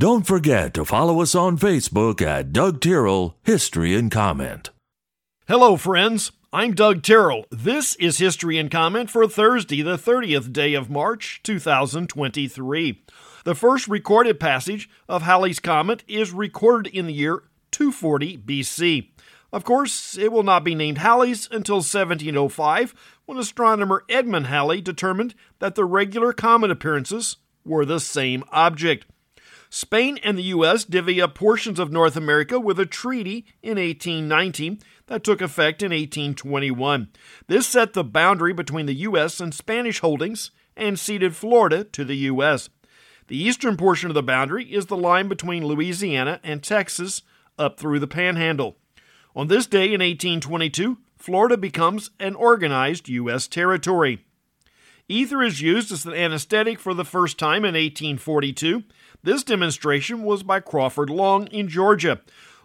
Don't forget to follow us on Facebook at Doug Tyrrell History and Comment. Hello, friends. I'm Doug Tyrrell. This is History and Comment for Thursday, the 30th day of March, 2023. The first recorded passage of Halley's Comet is recorded in the year 240 BC. Of course, it will not be named Halley's until 1705, when astronomer Edmund Halley determined that the regular comet appearances were the same object. Spain and the U.S. divvy up portions of North America with a treaty in 1819 that took effect in 1821. This set the boundary between the U.S. and Spanish holdings and ceded Florida to the U.S. The eastern portion of the boundary is the line between Louisiana and Texas up through the Panhandle. On this day in 1822, Florida becomes an organized U.S. territory. Ether is used as an anesthetic for the first time in 1842 this demonstration was by Crawford Long in Georgia.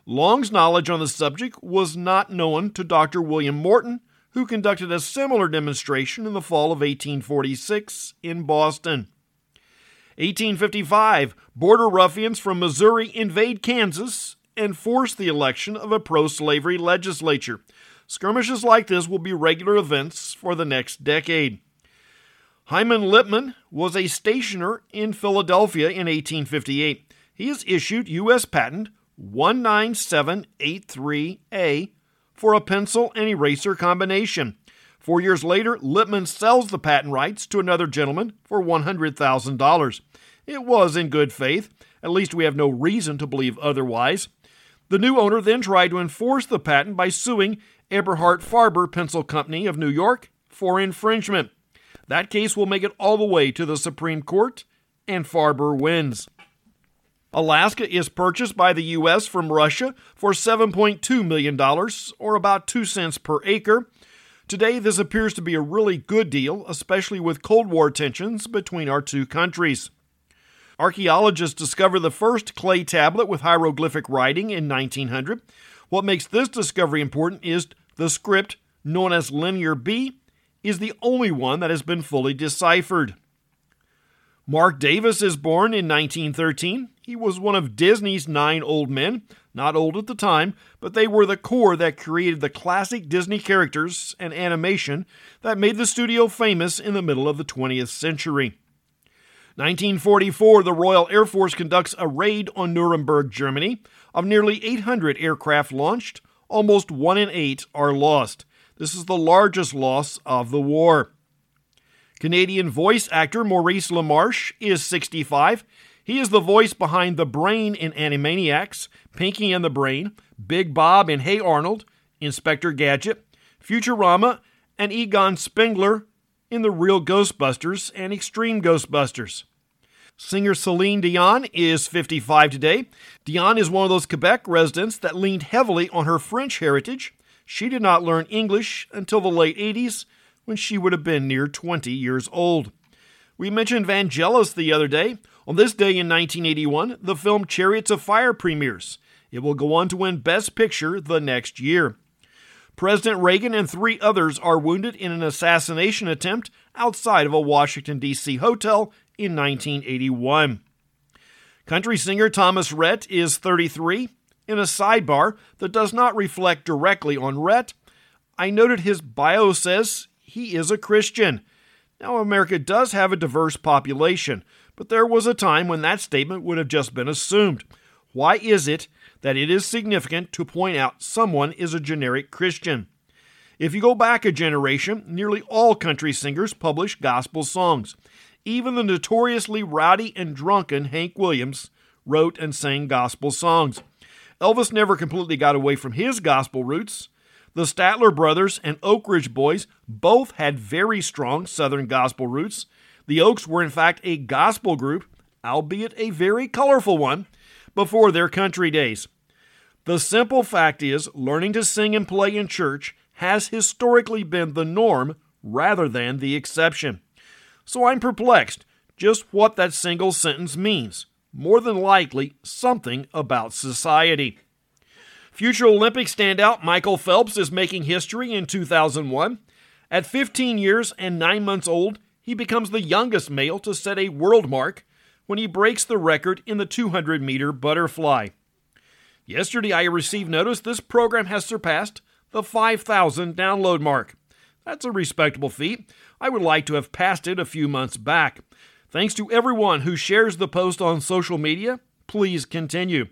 Long's knowledge on the subject was not known to Dr. William Morton, who conducted a similar demonstration in the fall of 1846 in Boston. 1855, border ruffians from Missouri invade Kansas and force the election of a pro slavery legislature. Skirmishes like this will be regular events for the next decade. Hyman Lipman was a stationer in Philadelphia in 1858. He has issued U.S. Patent 19783A for a pencil and eraser combination. Four years later, Lipman sells the patent rights to another gentleman for $100,000. It was in good faith. At least we have no reason to believe otherwise. The new owner then tried to enforce the patent by suing Eberhard Farber Pencil Company of New York for infringement. That case will make it all the way to the Supreme Court, and Farber wins. Alaska is purchased by the U.S. from Russia for $7.2 million, or about 2 cents per acre. Today, this appears to be a really good deal, especially with Cold War tensions between our two countries. Archaeologists discover the first clay tablet with hieroglyphic writing in 1900. What makes this discovery important is the script known as Linear B is the only one that has been fully deciphered. Marc Davis is born in 1913. He was one of Disney's nine old men, not old at the time, but they were the core that created the classic Disney characters and animation that made the studio famous in the middle of the 20th century. 1944, the Royal Air Force conducts a raid on Nuremberg, Germany. Of nearly 800 aircraft launched, almost one in eight are lost. This is the largest loss of the war. Canadian voice actor Maurice LaMarche is 65. He is the voice behind the brain in Animaniacs, Pinky and the Brain, Big Bob in Hey Arnold, Inspector Gadget, Futurama, and Egon Spengler in The Real Ghostbusters and Extreme Ghostbusters. Singer Celine Dion is 55 today. Dion is one of those Quebec residents that leaned heavily on her French heritage she did not learn English until the late 80s when she would have been near 20 years old. We mentioned Vangelis the other day. On this day in 1981, the film Chariots of Fire premieres. It will go on to win Best Picture the next year. President Reagan and three others are wounded in an assassination attempt outside of a Washington, D.C. hotel in 1981. Country singer Thomas Rhett is 33. In a sidebar that does not reflect directly on Rhett, I noted his bio says he is a Christian. Now, America does have a diverse population, but there was a time when that statement would have just been assumed. Why is it that it is significant to point out someone is a generic Christian? If you go back a generation, nearly all country singers published gospel songs. Even the notoriously rowdy and drunken Hank Williams wrote and sang gospel songs. Elvis never completely got away from his gospel roots. The Statler brothers and Oak Ridge Boys both had very strong Southern gospel roots. The Oaks were, in fact, a gospel group, albeit a very colorful one, before their country days. The simple fact is, learning to sing and play in church has historically been the norm rather than the exception. So I'm perplexed just what that single sentence means more than likely something about society. Future Olympic standout Michael Phelps is making history in 2001. At 15 years and 9 months old, he becomes the youngest male to set a world mark when he breaks the record in the 200 meter butterfly. Yesterday, I received notice this program has surpassed the 5,000 download mark. That's a respectable feat. I would like to have passed it a few months back. Thanks to everyone who shares the post on social media. Please continue.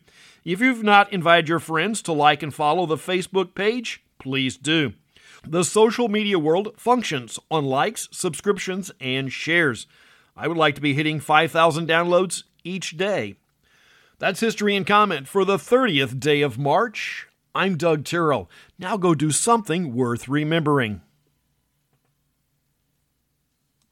If you've not invited your friends to like and follow the Facebook page, please do. The social media world functions on likes, subscriptions, and shares. I would like to be hitting 5,000 downloads each day. That's history and comment for the 30th day of March. I'm Doug Tyrrell. Now go do something worth remembering.